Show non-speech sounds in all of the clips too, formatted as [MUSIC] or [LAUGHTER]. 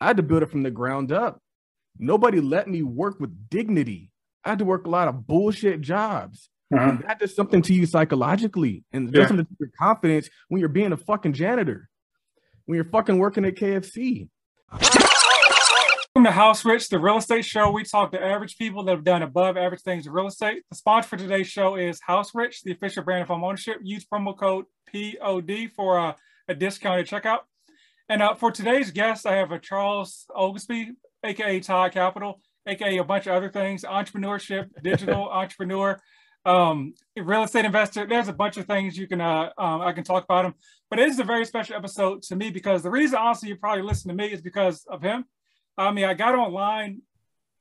I had to build it from the ground up. Nobody let me work with dignity. I had to work a lot of bullshit jobs. Uh-huh. That does something to you psychologically and yeah. does something to your confidence when you're being a fucking janitor, when you're fucking working at KFC. Welcome to House Rich, the real estate show. We talk to average people that have done above average things in real estate. The sponsor for today's show is House Rich, the official brand of home ownership. Use promo code POD for uh, a discounted checkout. And uh, for today's guest, I have a Charles Oglesby, aka Todd Capital, aka a bunch of other things, entrepreneurship, [LAUGHS] digital entrepreneur, um, real estate investor. There's a bunch of things you can uh, um, I can talk about him. But it is a very special episode to me because the reason honestly you probably listen to me is because of him. I mean, I got online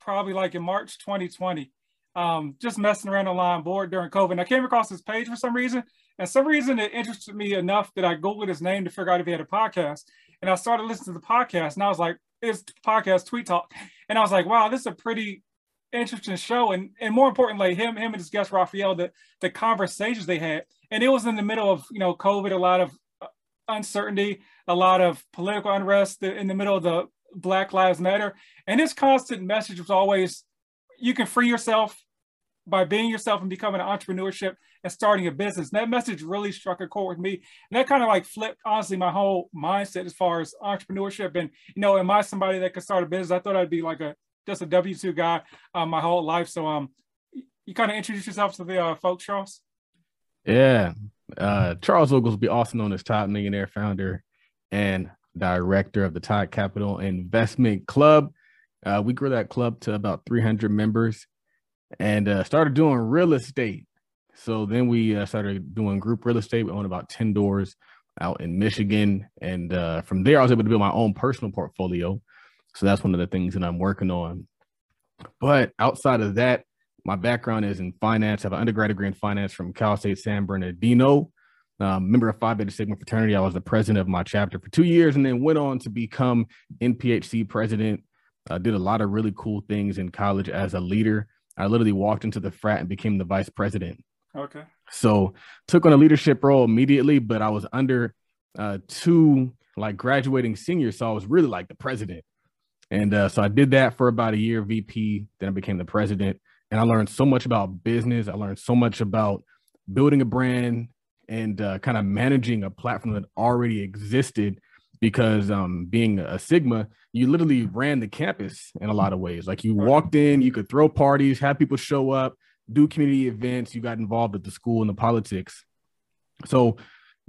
probably like in March 2020, um, just messing around online board during COVID. And I came across his page for some reason. And some reason it interested me enough that I Googled his name to figure out if he had a podcast and I started listening to the podcast, and I was like, it's podcast Tweet Talk, and I was like, wow, this is a pretty interesting show, and and more importantly, him him and his guest Raphael, the the conversations they had, and it was in the middle of you know COVID, a lot of uh, uncertainty, a lot of political unrest in the middle of the Black Lives Matter, and his constant message was always, you can free yourself by being yourself and becoming an entrepreneurship and starting a business. And that message really struck a chord with me. And that kind of like flipped, honestly, my whole mindset as far as entrepreneurship. And, you know, am I somebody that could start a business? I thought I'd be like a, just a W-2 guy um, my whole life. So um, you kind of introduce yourself to the uh, folks, Charles? Yeah. Uh, Charles Oglesby, also known as Todd Millionaire founder and director of the Todd Capital Investment Club. Uh, we grew that club to about 300 members and uh, started doing real estate. So then we uh, started doing group real estate. We own about 10 doors out in Michigan. And uh, from there, I was able to build my own personal portfolio. So that's one of the things that I'm working on. But outside of that, my background is in finance. I have an undergraduate degree in finance from Cal State San Bernardino. Um, member of Phi Beta Sigma fraternity. I was the president of my chapter for two years and then went on to become NPHC president. I did a lot of really cool things in college as a leader. I literally walked into the frat and became the vice president. Okay. So took on a leadership role immediately, but I was under uh, two like graduating seniors, so I was really like the president. And uh, so I did that for about a year, VP. Then I became the president, and I learned so much about business. I learned so much about building a brand and uh, kind of managing a platform that already existed because um, being a Sigma, you literally ran the campus in a lot of ways. Like you walked in, you could throw parties, have people show up, do community events. You got involved at the school and the politics. So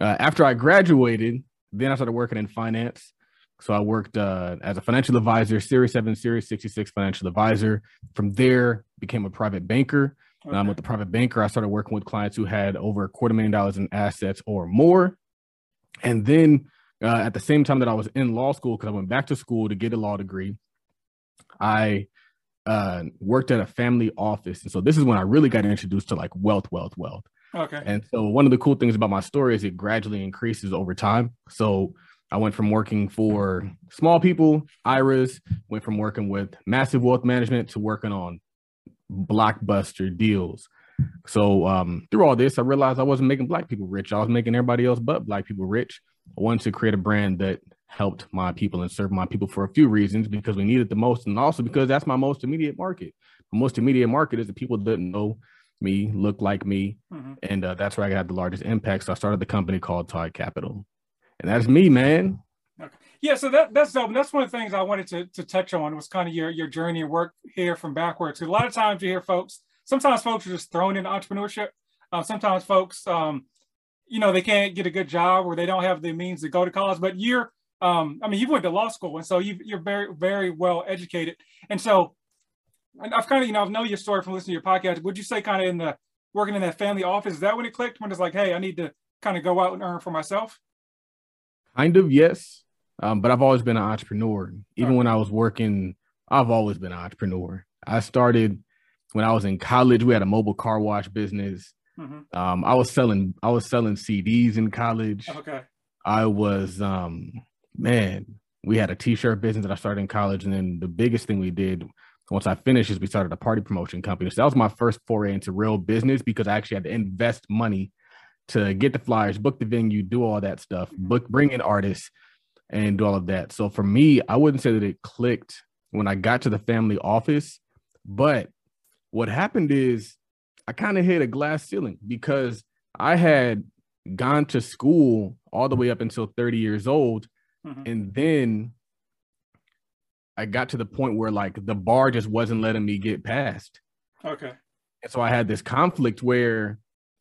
uh, after I graduated, then I started working in finance. So I worked uh, as a financial advisor, Series 7, Series 66 financial advisor. From there, became a private banker. Okay. Um, with the private banker, I started working with clients who had over a quarter million dollars in assets or more. And then uh, at the same time that I was in law school, because I went back to school to get a law degree, I uh, worked at a family office. And so this is when I really got introduced to like wealth, wealth, wealth. Okay. And so one of the cool things about my story is it gradually increases over time. So I went from working for small people, IRAs, went from working with massive wealth management to working on blockbuster deals. So um, through all this, I realized I wasn't making black people rich. I was making everybody else but black people rich. I wanted to create a brand that helped my people and served my people for a few reasons because we needed the most, and also because that's my most immediate market. My most immediate market is the people that know me, look like me, mm-hmm. and uh, that's where I got the largest impact. So I started the company called Todd Capital, and that's me, man. Okay. Yeah, so that that's dope. that's one of the things I wanted to, to touch on was kind of your your journey and work here from backwards. A lot of times you hear folks, sometimes folks are just thrown into entrepreneurship. Uh, sometimes folks, um, you know, they can't get a good job or they don't have the means to go to college. But you're, um, I mean, you've went to law school, and so you, you're very, very well educated. And so, I've kind of, you know, I've known your story from listening to your podcast. Would you say, kind of in the working in that family office, is that when it clicked? When it's like, hey, I need to kind of go out and earn for myself. Kind of, yes. Um, but I've always been an entrepreneur. Even okay. when I was working, I've always been an entrepreneur. I started when I was in college. We had a mobile car wash business. Mm-hmm. Um, I was selling I was selling CDs in college. Okay. I was um man, we had a t-shirt business that I started in college, and then the biggest thing we did once I finished is we started a party promotion company. So that was my first foray into real business because I actually had to invest money to get the flyers, book the venue, do all that stuff, book, bring in artists. and do all of that. So for me, I wouldn't say that it clicked when I got to the family office, but what happened is I kind of hit a glass ceiling because I had gone to school all the way up until 30 years old. Mm-hmm. And then I got to the point where like the bar just wasn't letting me get past. Okay. And so I had this conflict where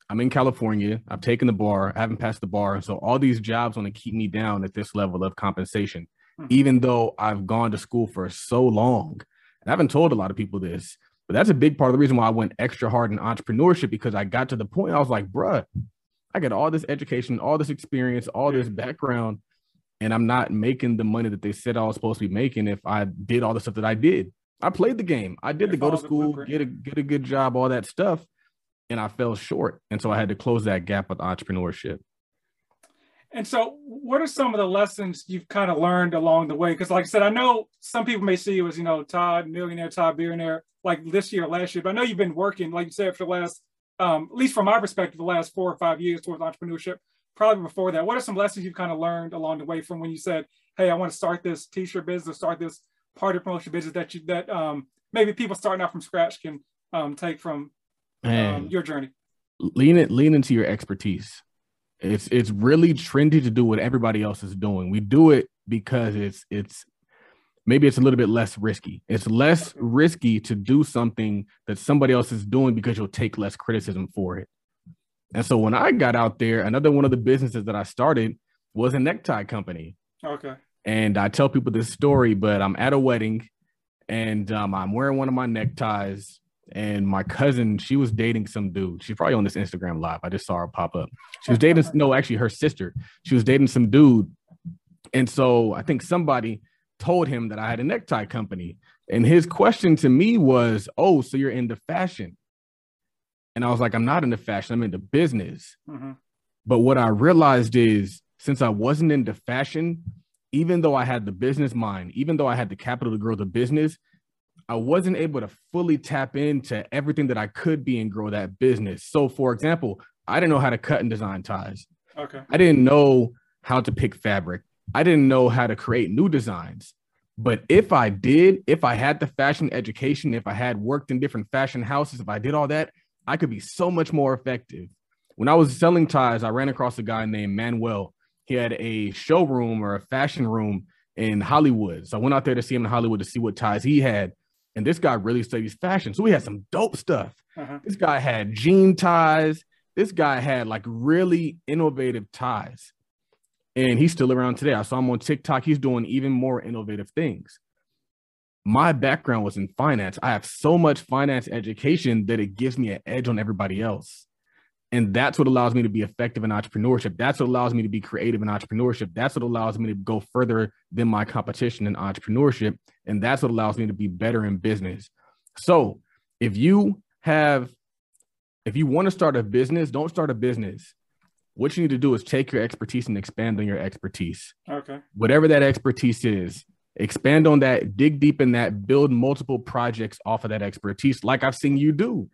I'm in California, I've taken the bar, I haven't passed the bar. So all these jobs want to keep me down at this level of compensation, mm-hmm. even though I've gone to school for so long. And I haven't told a lot of people this, but that's a big part of the reason why I went extra hard in entrepreneurship because I got to the point I was like, bruh, I got all this education, all this experience, all this background, and I'm not making the money that they said I was supposed to be making if I did all the stuff that I did. I played the game. I did the go to school, get a get a good job, all that stuff, and I fell short. And so I had to close that gap with entrepreneurship. And so, what are some of the lessons you've kind of learned along the way? Because, like I said, I know some people may see you as, you know, Todd millionaire, Todd billionaire, like this year, last year. But I know you've been working, like you said, for the last, um, at least from my perspective, the last four or five years towards entrepreneurship. Probably before that, what are some lessons you've kind of learned along the way from when you said, "Hey, I want to start this T-shirt business, start this party promotion business that you that um, maybe people starting out from scratch can um, take from um, your journey?" Lean it, lean into your expertise it's it's really trendy to do what everybody else is doing. We do it because it's it's maybe it's a little bit less risky. It's less risky to do something that somebody else is doing because you'll take less criticism for it. And so when I got out there, another one of the businesses that I started was a necktie company. Okay. And I tell people this story, but I'm at a wedding and um, I'm wearing one of my neckties and my cousin, she was dating some dude. She's probably on this Instagram live. I just saw her pop up. She was dating, no, actually, her sister. She was dating some dude. And so I think somebody told him that I had a necktie company. And his question to me was, Oh, so you're into fashion? And I was like, I'm not into fashion, I'm into business. Mm-hmm. But what I realized is, since I wasn't into fashion, even though I had the business mind, even though I had the capital to grow the business, I wasn't able to fully tap into everything that I could be and grow that business. So, for example, I didn't know how to cut and design ties. Okay. I didn't know how to pick fabric. I didn't know how to create new designs. But if I did, if I had the fashion education, if I had worked in different fashion houses, if I did all that, I could be so much more effective. When I was selling ties, I ran across a guy named Manuel. He had a showroom or a fashion room in Hollywood. So I went out there to see him in Hollywood to see what ties he had. And this guy really studies fashion. So we had some dope stuff. Uh-huh. This guy had jean ties. This guy had like really innovative ties. And he's still around today. I saw him on TikTok. He's doing even more innovative things. My background was in finance. I have so much finance education that it gives me an edge on everybody else. And that's what allows me to be effective in entrepreneurship. That's what allows me to be creative in entrepreneurship. That's what allows me to go further than my competition in entrepreneurship. And that's what allows me to be better in business. So if you have, if you want to start a business, don't start a business. What you need to do is take your expertise and expand on your expertise. Okay. Whatever that expertise is, expand on that, dig deep in that, build multiple projects off of that expertise, like I've seen you do.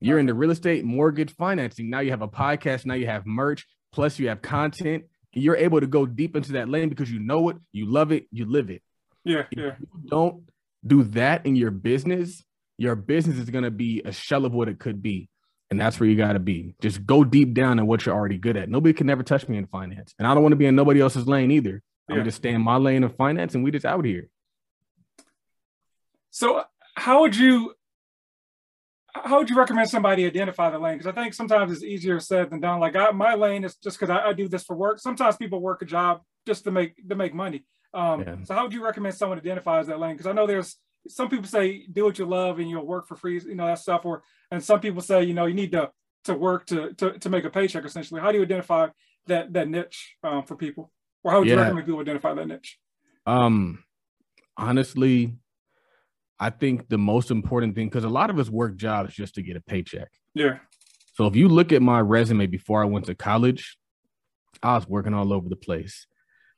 You're into real estate, mortgage, financing. Now you have a podcast. Now you have merch. Plus you have content. You're able to go deep into that lane because you know it, you love it, you live it. Yeah, yeah. don't do that in your business, your business is gonna be a shell of what it could be. And that's where you gotta be. Just go deep down in what you're already good at. Nobody can never touch me in finance. And I don't want to be in nobody else's lane either. I'm just stay in my lane of finance and we just out here. So how would you how would you recommend somebody identify the lane? Because I think sometimes it's easier said than done. Like I, my lane is just because I, I, do this for work. Sometimes people work a job just to make to make money. Um, yeah. So how would you recommend someone identifies that lane? Because I know there's some people say do what you love and you'll work for free, you know that stuff. Or and some people say you know you need to to work to to, to make a paycheck. Essentially, how do you identify that that niche um, for people? Or how would you recommend people identify that niche? Um, honestly, I think the most important thing, because a lot of us work jobs just to get a paycheck. Yeah. So if you look at my resume before I went to college, I was working all over the place.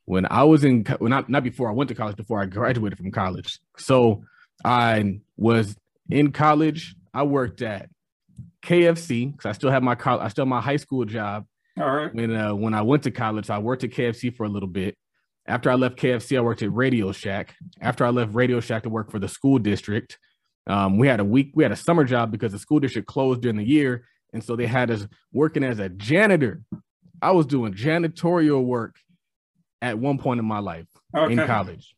When I was in, when not not before I went to college, before I graduated from college. So I was in college. I worked at KFC because I still have my college, I still have my high school job. All right. When uh, when I went to college, I worked at KFC for a little bit, After I left KFC, I worked at Radio Shack. After I left Radio Shack to work for the school district, um, we had a week, we had a summer job because the school district closed during the year. And so they had us working as a janitor. I was doing janitorial work at one point in my life okay. in college.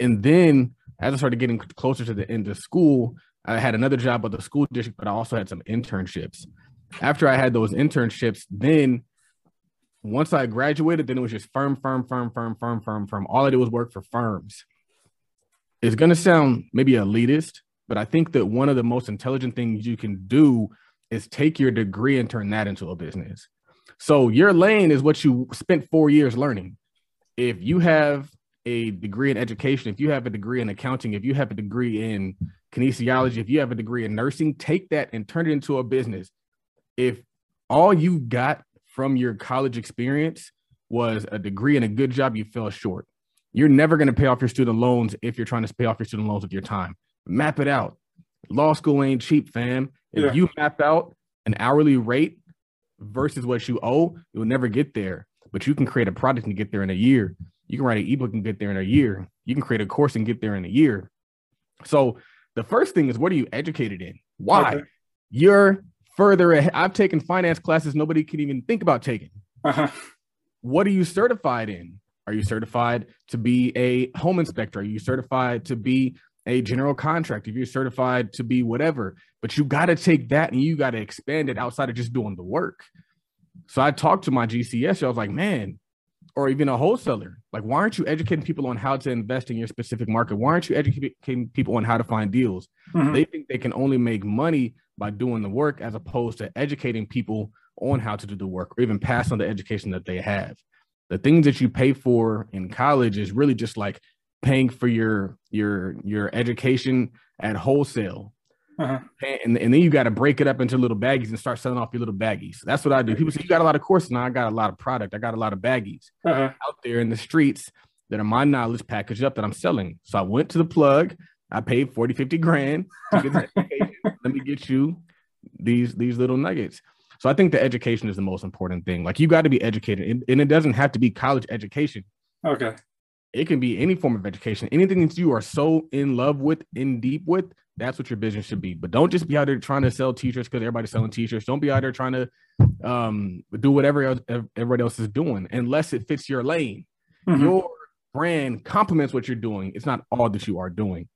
And then as I started getting closer to the end of school, I had another job at the school district, but I also had some internships. After I had those internships, then once I graduated, then it was just firm, firm, firm, firm, firm, firm, firm. All I did was work for firms. It's gonna sound maybe elitist, but I think that one of the most intelligent things you can do is take your degree and turn that into a business. So your lane is what you spent four years learning. If you have a degree in education, if you have a degree in accounting, if you have a degree in kinesiology, if you have a degree in nursing, take that and turn it into a business. If all you got from your college experience was a degree and a good job, you fell short. You're never going to pay off your student loans if you're trying to pay off your student loans with your time. Map it out. Law school ain't cheap, fam. If yeah. you map out an hourly rate versus what you owe, you'll never get there. But you can create a product and get there in a year. You can write an ebook and get there in a year. You can create a course and get there in a year. So the first thing is what are you educated in? Why? Okay. You're further ahead. I've taken finance classes nobody can even think about taking. Uh-huh. What are you certified in? Are you certified to be a home inspector? Are you certified to be a general contractor? If you're certified to be whatever, but you got to take that and you got to expand it outside of just doing the work. So I talked to my GCS. I was like, man, or even a wholesaler. Like, why aren't you educating people on how to invest in your specific market? Why aren't you educating people on how to find deals? Mm-hmm. They think they can only make money by doing the work as opposed to educating people on how to do the work or even pass on the education that they have. The things that you pay for in college is really just like paying for your your your education at wholesale uh-huh. And, and then you got to break it up into little baggies and start selling off your little baggies. That's what I do. People say, You got a lot of courses. Now I got a lot of product. I got a lot of baggies uh-huh. out there in the streets that are my knowledge packaged up that I'm selling. So I went to the plug. I paid 40, 50 grand to get the education. [LAUGHS] Let me get you these these little nuggets. So I think the education is the most important thing. Like you got to be educated, and, and it doesn't have to be college education. Okay. It can be any form of education. Anything that you are so in love with, in deep with, that's what your business should be. But don't just be out there trying to sell t-shirts because everybody's selling t-shirts. Don't be out there trying to um, do whatever else, everybody else is doing unless it fits your lane. Mm-hmm. Your brand complements what you're doing. It's not all that you are doing.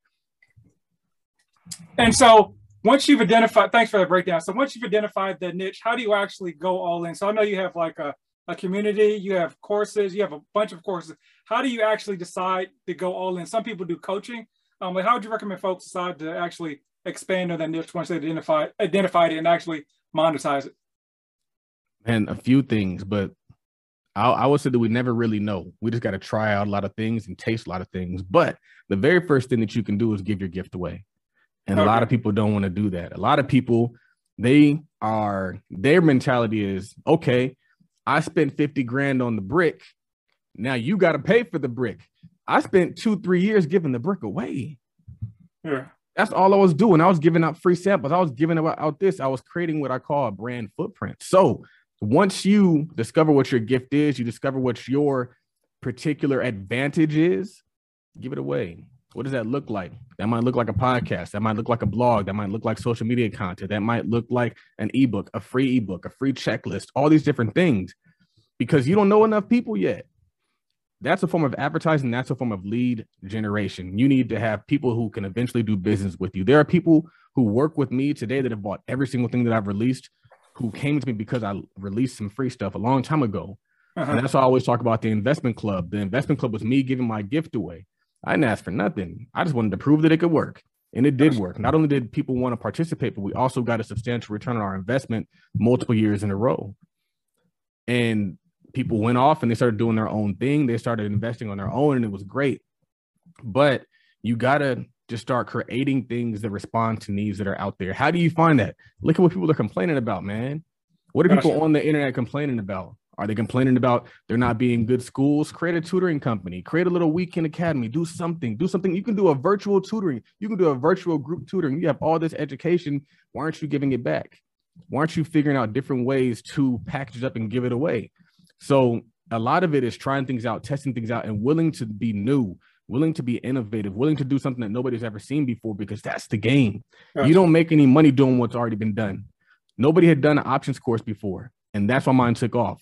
And so once you've identified, thanks for the breakdown. So once you've identified the niche, how do you actually go all in? So I know you have like a, a community, you have courses, you have a bunch of courses. How do you actually decide to go all in? Some people do coaching um, like how would you recommend folks decide to actually expand on that niche once they identify identified it and actually monetize it? And a few things, but I, I would say that we never really know. We just got to try out a lot of things and taste a lot of things. But the very first thing that you can do is give your gift away. And okay. a lot of people don't want to do that. A lot of people, they are, their mentality is okay, I spent 50 grand on the brick. Now you got to pay for the brick. I spent two, three years giving the brick away. Yeah. That's all I was doing. I was giving out free samples. I was giving out this. I was creating what I call a brand footprint. So once you discover what your gift is, you discover what your particular advantage is, give it away. What does that look like? That might look like a podcast. That might look like a blog. That might look like social media content. That might look like an ebook, a free ebook, a free checklist, all these different things because you don't know enough people yet that's a form of advertising. That's a form of lead generation. You need to have people who can eventually do business with you. There are people who work with me today that have bought every single thing that I've released, who came to me because I released some free stuff a long time ago. Uh-huh. And that's why I always talk about the investment club. The investment club was me giving my gift away. I didn't ask for nothing. I just wanted to prove that it could work. And it did work. Not only did people want to participate, but we also got a substantial return on our investment multiple years in a row. And people went off and they started doing their own thing. They started investing on their own, and it was great. But you gotta just start creating things that respond to needs that are out there. How do you find that? Look at what people are complaining about, man. What are people on the internet complaining about? Are they complaining about there not being good schools? Create a tutoring company, create a little weekend academy, do something, do something. You can do a virtual tutoring, you can do a virtual group tutoring. You have all this education. Why aren't you giving it back? Why aren't you figuring out different ways to package it up and give it away? So a lot of it is trying things out, testing things out, and willing to be new, willing to be innovative, willing to do something that nobody's ever seen before because that's the game. You don't make any money doing what's already been done. Nobody had done an options course before, and that's why mine took off.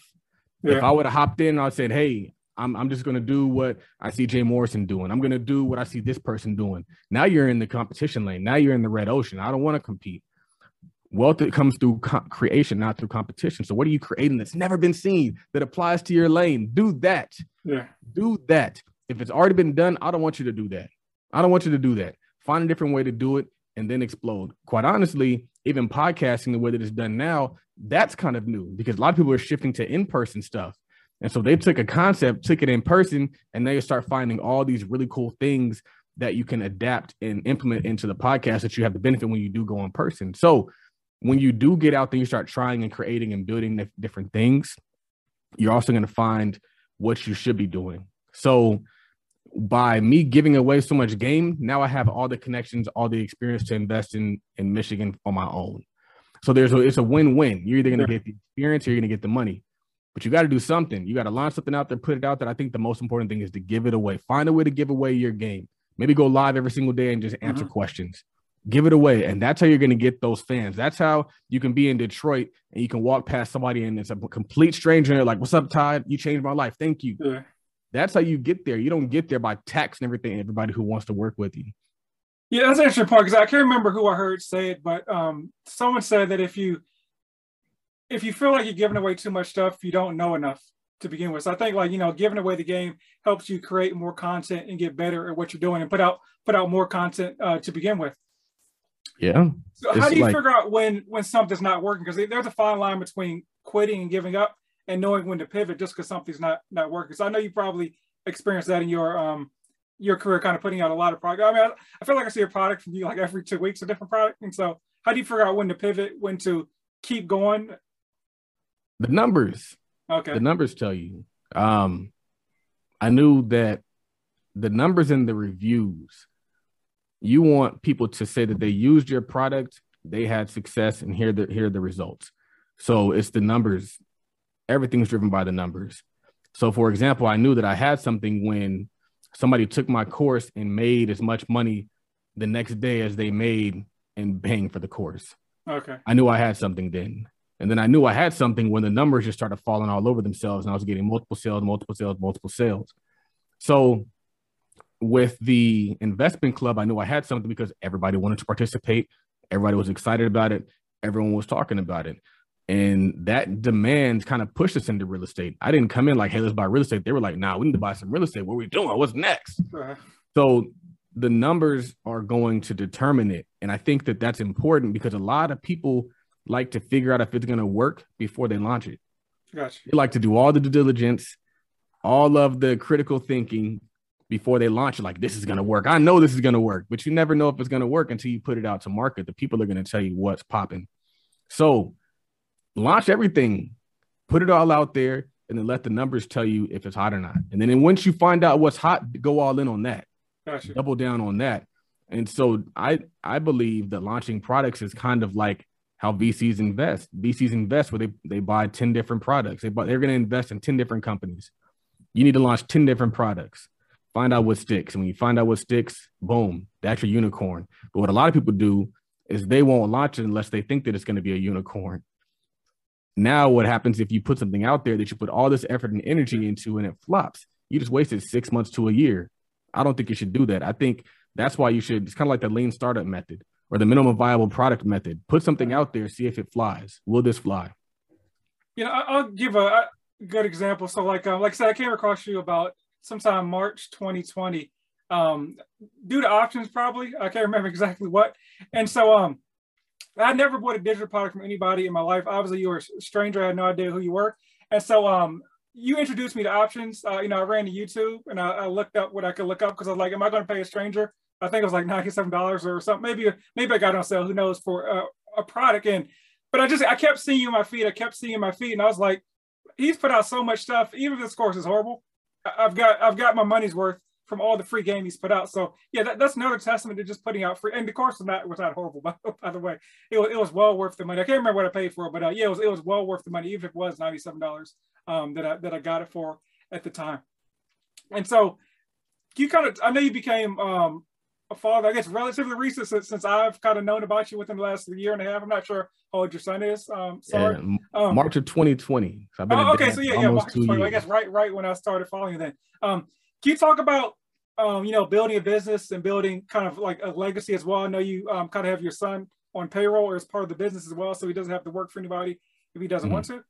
Yeah. If I would have hopped in, I said, "Hey, I'm, I'm just going to do what I see Jay Morrison doing. I'm going to do what I see this person doing. Now you're in the competition lane. Now you're in the red ocean. I don't want to compete. Wealth it comes through co- creation, not through competition. So what are you creating that's never been seen that applies to your lane? Do that. Yeah. Do that. If it's already been done, I don't want you to do that. I don't want you to do that. Find a different way to do it and then explode. Quite honestly, even podcasting the way that it's done now, that's kind of new because a lot of people are shifting to in-person stuff. And so they took a concept, took it in person, and they start finding all these really cool things that you can adapt and implement into the podcast that you have the benefit when you do go in person. So when you do get out there, you start trying and creating and building different things, you're also going to find what you should be doing. So by me giving away so much game, now I have all the connections, all the experience to invest in in Michigan on my own. So there's a it's a win-win. You're either going to get the experience or you're going to get the money but you got to do something. You got to launch something out there, put it out there. I think the most important thing is to give it away. Find a way to give away your game. Maybe go live every single day and just answer mm-hmm. questions. Give it away. And that's how you're going to get those fans. That's how you can be in Detroit and you can walk past somebody and it's a complete stranger and they're like, What's up, Todd? You changed my life. Thank you. Yeah. That's how you get there. You don't get there by taxing everything, everybody who wants to work with you. Yeah, that's an interesting point because I can't remember who I heard say it, but um, someone said that if you if you feel like you're giving away too much stuff, you don't know enough to begin with. So I think like, you know, giving away the game helps you create more content and get better at what you're doing and put out put out more content uh, to begin with. Yeah. So how do you like... figure out when when something's not working? Because there's a fine line between quitting and giving up and knowing when to pivot just because something's not not working. So I know you probably experienced that in your um your career, kind of putting out a lot of product. I mean, I, I feel like I see a product from you like every two weeks, a different product. And so how do you figure out when to pivot, when to keep going the numbers. Okay. The numbers tell you. Um, I knew that the numbers and the reviews, you want people to say that they used your product, they had success, and here the here are the results. So it's the numbers. Everything's driven by the numbers. So, for example, I knew that I had something when somebody took my course and made as much money the next day as they made in paying for the course. Okay. I knew I had something then. And then I knew I had something when the numbers just started falling all over themselves and I was getting multiple sales, multiple sales, multiple sales. So with the investment club, I knew I had something because everybody wanted to participate. Everybody was excited about it. Everyone was talking about it. And that demand kind of pushed us into real estate. I didn't come in like, hey, let's buy real estate. They were like, nah, we need to buy some real estate. What are we doing? What's next? Uh-huh. So the numbers are going to determine it. And I think that that's important because a lot of people like to figure out if it's going to work before they launch it. Gotcha. They like to do all the due diligence, all of the critical thinking before they launch it. Like, this is going to work. I know this is going to work, but you never know if it's going to work until you put it out to market. The people are going to tell you what's popping. So, launch everything, put it all out there, and then let the numbers tell you if it's hot or not. And then once you find out what's hot, go all in on that. Gotcha. Double down on that. And so I I believe that launching products is kind of like how VCs invest. VCs invest where they, they buy 10 different products. They buy, they're going to invest in 10 different companies. You need to launch 10 different products. Find out what sticks. And when you find out what sticks, boom, that's your unicorn. But what a lot of people do is they won't launch it unless they think that it's going to be a unicorn. Now, what happens if you put something out there that you put all this effort and energy into and it flops? You just wasted six months to a year. I don't think you should do that. I think that's why you should, it's kind of like the lean startup method or the minimum viable product method. Put something out there, see if it flies. Will this fly? Yeah, I'll give a, good example. So, like, uh, like I said, I came across you about sometime March 2020, um, due to options, probably. I can't remember [LAUGHS] exactly what. And so, um, I never bought a digital product from anybody in my life. Obviously, you were a stranger. I had no idea who you were. And so, um, you introduced me to options. Uh, you know, I ran to YouTube and I, I looked up what I could look up because I was like, am I going to pay a stranger I think it was like ninety-seven dollars or something. Maybe maybe I got on sale. Who knows for uh, a product? And but I just I kept seeing you in my feed. I kept seeing my feed, and I was like, he's put out so much stuff. Even if this course is horrible, I've got I've got my money's worth from all the free game he's put out. So yeah, that, that's another testament to just putting out free. And the course was not was not horrible, [LAUGHS] by, by the way. It was, it was well worth the money. I can't remember what I paid for it, but uh, yeah, it was it was well worth the money, even if it was ninety seven dollars um, that I that I got it for at the time. And so you kind of I know you became um, a father, I guess, relatively recent since, since I've kind of known about you within the last year and a half. I'm not sure how old your son is. Um, sorry, yeah, um, March of 2020. So oh, okay, so yeah, yeah, March 20, I guess right, right when I started following you. Then, um, can you talk about, um, you know, building a business and building kind of like a legacy as well? I know you um, kind of have your son on payroll or as part of the business as well, so he doesn't have to work for anybody if he doesn't mm-hmm. want to.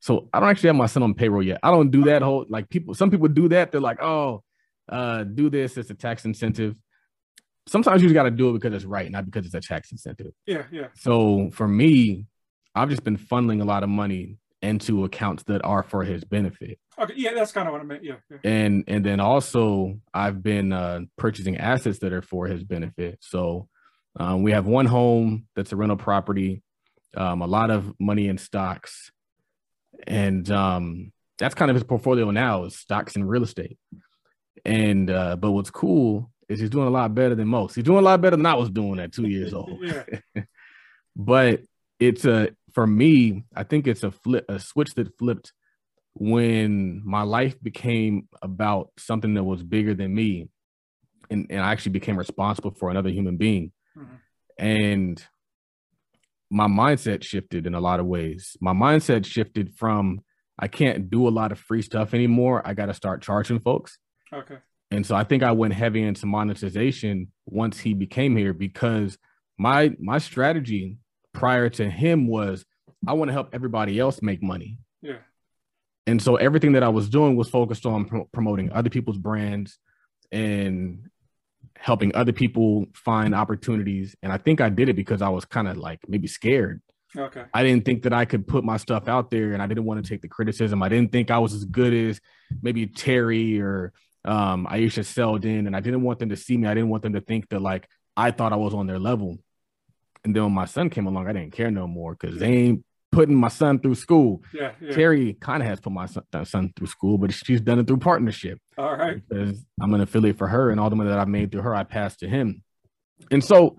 So I don't actually have my son on payroll yet. I don't do that whole like people. Some people do that. They're like, oh, uh, do this. It's a tax incentive sometimes you just got to do it because it's right, not because it's a tax incentive. Yeah, yeah. So for me, I've just been funneling a lot of money into accounts that are for his benefit. Okay, yeah, that's kind of what I meant. Yeah, yeah. And and then also I've been uh, purchasing assets that are for his benefit. So um, we have one home that's a rental property, um, a lot of money in stocks, and um, that's kind of his portfolio now is stocks and real estate. And uh, but what's cool is he's doing a lot better than most. He's doing a lot better than I was doing at two years [LAUGHS] old. [LAUGHS] but it's a for me, I think it's a flip, a switch that flipped when my life became about something that was bigger than me, and and I actually became responsible for another human being, mm-hmm. and my mindset shifted in a lot of ways. My mindset shifted from I can't do a lot of free stuff anymore. I got to start charging folks. Okay. And so I think I went heavy into monetization once he became here because my my strategy prior to him was I want to help everybody else make money. Yeah. And so everything that I was doing was focused on pro- promoting other people's brands and helping other people find opportunities. And I think I did it because I was kind of like maybe scared. Okay. I didn't think that I could put my stuff out there and I didn't want to take the criticism. I didn't think I was as good as maybe Terry or um, Aisha Seldon, and I didn't want them to see me. I didn't want them to think that like I thought I was on their level. And then when my son came along, I didn't care no more because they ain't putting my son through school. Yeah, yeah. Terry kind of has put my son, son, through school, but she's done it through partnership. All right. Because I'm an affiliate for her, and all the money that I made through her, I passed to him. And so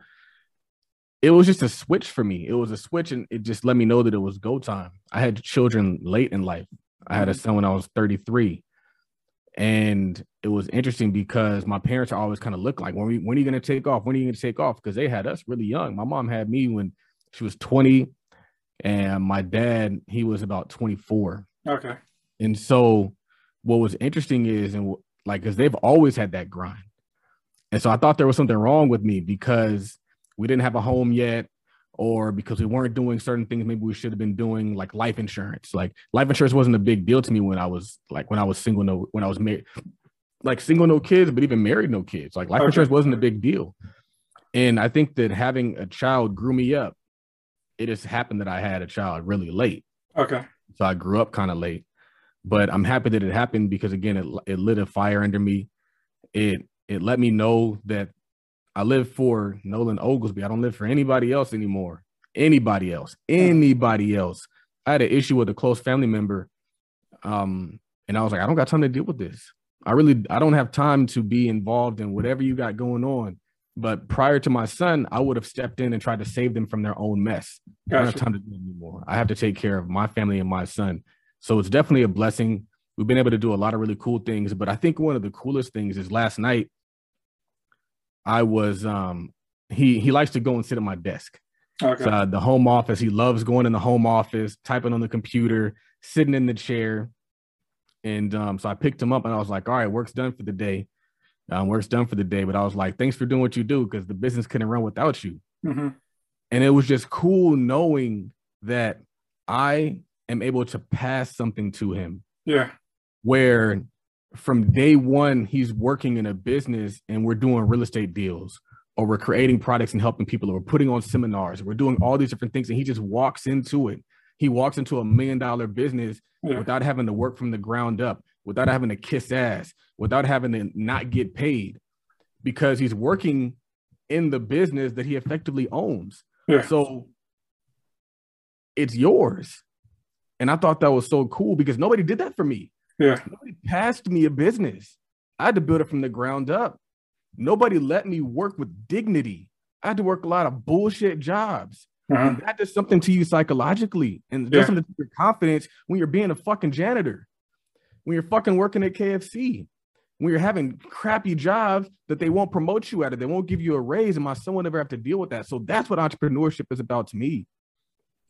it was just a switch for me. It was a switch, and it just let me know that it was go time. I had children late in life. I had a mm-hmm. son when I was 33. And it was interesting because my parents are always kind of look like, when, we, when are you going to take off? When are you going to take off? Because they had us really young. My mom had me when she was 20, and my dad, he was about 24. Okay. And so what was interesting is, and like, because they've always had that grind. And so I thought there was something wrong with me because we didn't have a home yet or because we weren't doing certain things maybe we should have been doing like life insurance like life insurance wasn't a big deal to me when i was like when i was single no when i was married like single no kids but even married no kids like life okay. insurance wasn't a big deal and i think that having a child grew me up it just happened that i had a child really late okay so i grew up kind of late but i'm happy that it happened because again it, it lit a fire under me it it let me know that I live for Nolan Oglesby. I don't live for anybody else anymore. Anybody else. Anybody else. I had an issue with a close family member. Um, and I was like, I don't got time to deal with this. I really I don't have time to be involved in whatever you got going on. But prior to my son, I would have stepped in and tried to save them from their own mess. Gotcha. I don't have time to do it anymore. I have to take care of my family and my son. So it's definitely a blessing. We've been able to do a lot of really cool things. But I think one of the coolest things is last night I was um he he likes to go and sit at my desk. Okay. So, uh, the home office. He loves going in the home office, typing on the computer, sitting in the chair. And um, so I picked him up and I was like, all right, work's done for the day. Um, work's done for the day. But I was like, thanks for doing what you do because the business couldn't run without you. Mm-hmm. And it was just cool knowing that I am able to pass something to him. Yeah. Where from day one, he's working in a business and we're doing real estate deals or we're creating products and helping people or we're putting on seminars. We're doing all these different things. And he just walks into it. He walks into a million dollar business yeah. without having to work from the ground up, without having to kiss ass, without having to not get paid because he's working in the business that he effectively owns. Yeah. So it's yours. And I thought that was so cool because nobody did that for me. Yeah. Nobody passed me a business. I had to build it from the ground up. Nobody let me work with dignity. I had to work a lot of bullshit jobs. Uh-huh. And that does something to you psychologically and it does something to your confidence when you're being a fucking janitor, when you're fucking working at KFC, when you're having crappy jobs that they won't promote you at it, they won't give you a raise, and my son will never have to deal with that. So that's what entrepreneurship is about to me.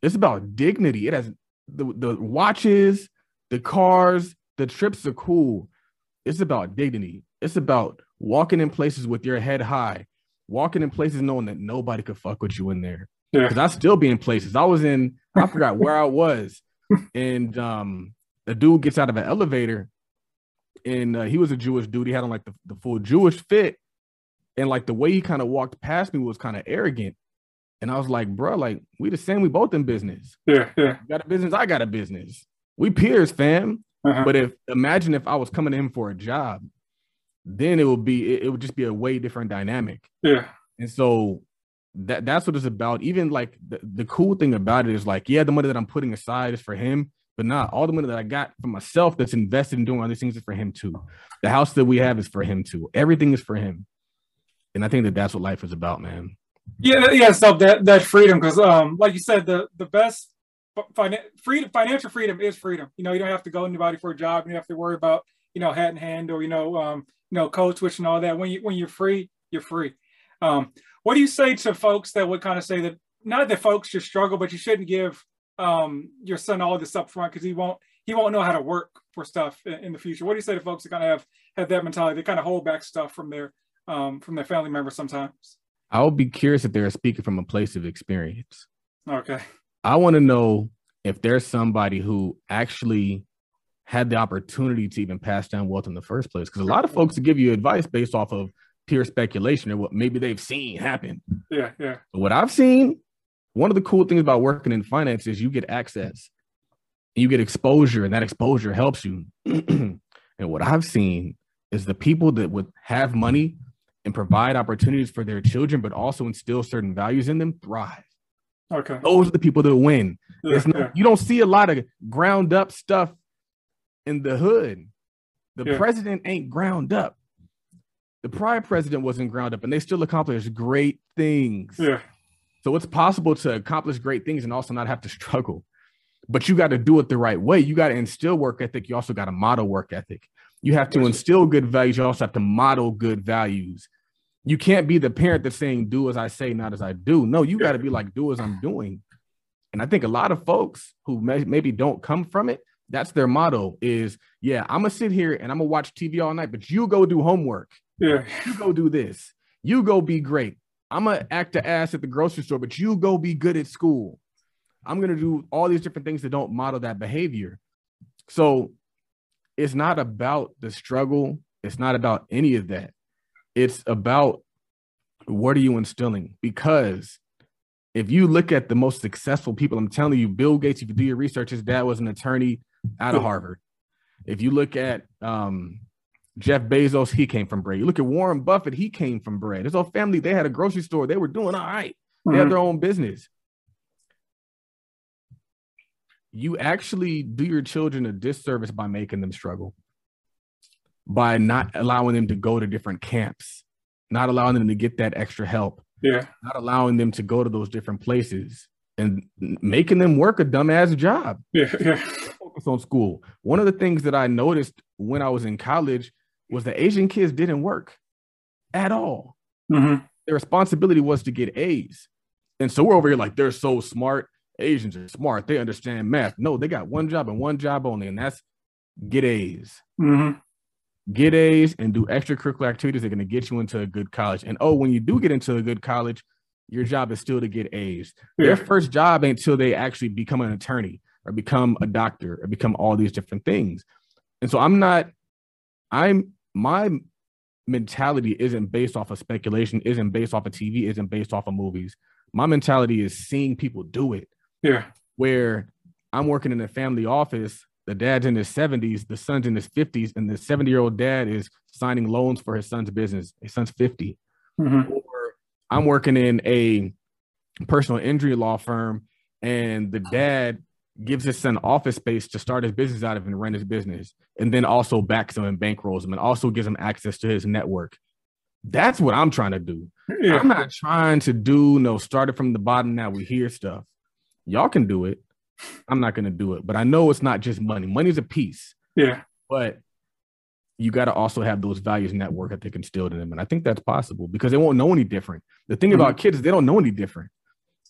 It's about dignity. It has the, the watches, the cars, the trips are cool. It's about dignity. It's about walking in places with your head high, walking in places knowing that nobody could fuck with you in there. Because yeah. I still be in places. I was in, I forgot where I was. [LAUGHS] And um the dude gets out of an elevator and uh, he was a Jewish dude. He had on like the, the full Jewish fit. And like the way he kind of walked past me was kind of arrogant. And I was like, bro, like we the same, we both in business. [LAUGHS] Yeah, yeah. You got a business, I got a business. We peers, fam. Uh-huh. But if imagine if I was coming in for a job, then it would be it, it would just be a way different dynamic. Yeah. And so that that's what it's about. Even like the, the cool thing about it is like, yeah, the money that I'm putting aside is for him, but not all the money that I got for myself that's invested in doing these things is for him too. The house that we have is for him too. Everything is for him. And I think that that's what life is about, man. Yeah, yeah. So that that freedom, because um, like you said, the the best freedom, financial freedom is freedom. You know, you don't have to go anybody for a job. You don't have to worry about you know hat in hand or you know um, you know code switch and all that. When you when you're free, you're free. Um, what do you say to folks that would kind of say that not that folks should struggle, but you shouldn't give um, your son all this up front because he won't he won't know how to work for stuff in, in, the future. What do you say to folks that kind of have have that mentality? They kind of hold back stuff from their um, from their family members sometimes. I would be curious if they're speaking from a place of experience. Okay. I want to know if there's somebody who actually had the opportunity to even pass down wealth in the first place. Because a lot of folks give you advice based off of pure speculation or what maybe they've seen happen. Yeah, yeah. But what I've seen, one of the cool things about working in finance is you get access, you get exposure, and that exposure helps you. [CLEARS THROAT] and what I've seen is the people that would have money and provide opportunities for their children, but also instill certain values in them, thrive. Okay. Those are the people that win. Yeah, not, yeah. You don't see a lot of ground up stuff in the hood. The yeah. president ain't ground up. The prior president wasn't ground up, and they still accomplished great things. Yeah. So it's possible to accomplish great things and also not have to struggle. But you got to do it the right way. You got to instill work ethic. You also got to model work ethic. You have to instill good values. You also have to model good values. You can't be the parent that's saying, do as I say, not as I do. No, you got to be like, do as I'm doing. And I think a lot of folks who may, maybe don't come from it, that's their motto is, yeah, I'm going to sit here and I'm going to watch TV all night, but you go do homework. Yeah. You go do this. You go be great. I'm to act the ass at the grocery store, but you go be good at school. I'm going to do all these different things that don't model that behavior. So it's not about the struggle. It's not about any of that. It's about what are you instilling? Because if you look at the most successful people, I'm telling you, Bill Gates, if you do your research, his dad was an attorney out of Harvard. If you look at um, Jeff Bezos, he came from bread. You look at Warren Buffett, he came from bread. His whole family, they had a grocery store. They were doing all right. They mm-hmm. had their own business you actually do your children a disservice by making them struggle, by not allowing them to go to different camps, not allowing them to get that extra help, yeah, not allowing them to go to those different places, and making them work a dumbass job. Yeah, yeah. Focus on school. One of the things that I noticed when I was in college was the Asian kids didn't work at all. Mm-hmm. Their responsibility was to get A's. And so we're over here like they're so smart Asians are smart. They understand math. No, they got one job and one job only, and that's get A's. Mm-hmm. Get A's and do extracurricular activities. They're going to get you into a good college. And oh, when you do get into a good college, your job is still to get A's. Yeah. Their first job until they actually become an attorney or become a doctor or become all these different things. And so I'm not, I'm, my mentality isn't based off of speculation, isn't based off of TV, isn't based off of movies. My mentality is seeing people do it. Yeah. Where I'm working in a family office, the dad's in his 70s, the son's in his 50s, and the 70 year old dad is signing loans for his son's business. His son's 50. Mm-hmm. Or I'm working in a personal injury law firm, and the dad gives his son office space to start his business out of and run his business, and then also backs him and bankrolls him and also gives him access to his network. That's what I'm trying to do. Yeah. I'm not trying to do no started from the bottom. Now we hear stuff. Y'all can do it. I'm not gonna do it, but I know it's not just money. Money's a piece, Yeah. but you got to also have those values network that they ethic instilled in them. And I think that's possible because they won't know any different. The thing mm-hmm. about kids is they don't know any different.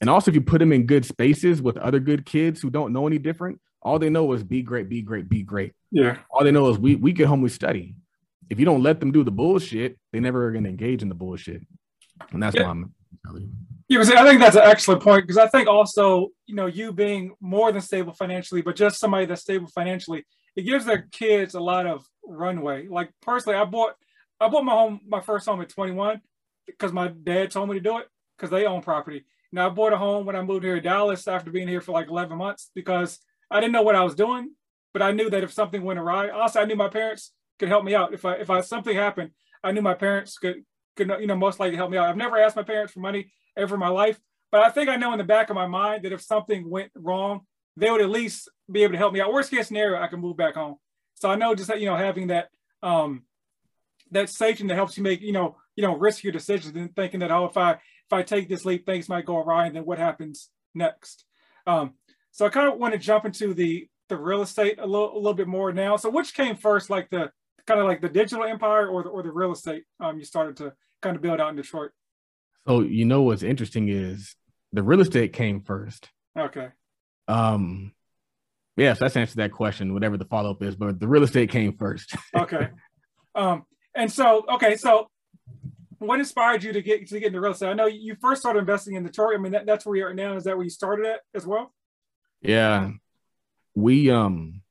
And also, if you put them in good spaces with other good kids who don't know any different, all they know is be great, be great, be great. Yeah. All they know is we we get home, we study. If you don't let them do the bullshit, they never are gonna engage in the bullshit. And that's Yeah. why I'm telling you. Yeah, because I think that's an excellent point because I think also, you know, you being more than stable financially, but just somebody that's stable financially, it gives their kids a lot of runway. Like personally, I bought I bought my home my first home at 21 because my dad told me to do it because they own property. Now I bought a home when I moved here to Dallas after being here for like 11 months because I didn't know what I was doing, but I knew that if something went awry, also I knew my parents could help me out. If I if I something happened, I knew my parents could could you know most likely help me out. I've never asked my parents for money ever in my life, but I think I know in the back of my mind that if something went wrong, they would at least be able to help me out. Worst case scenario, I can move back home. So I know just that you know having that um that safety that helps you make you know you know riskier decisions and thinking that oh if I if I take this leap things might go awry and then what happens next. Um, so I kind of want to jump into the the real estate a little a little bit more now. So which came first, like the kind of like the digital empire or the, or the real estate um, you started to kind of build out in Detroit? So you know what's interesting is the real estate came first. Okay. Um yes, that's answered that question, whatever the follow-up is, but the real estate came first. [LAUGHS] Okay. um, and so okay, so what inspired you to get to get into real estate? I know you first started investing in Detroit. I mean, that, that's where you are now. Is that where you started at as well? Yeah. We um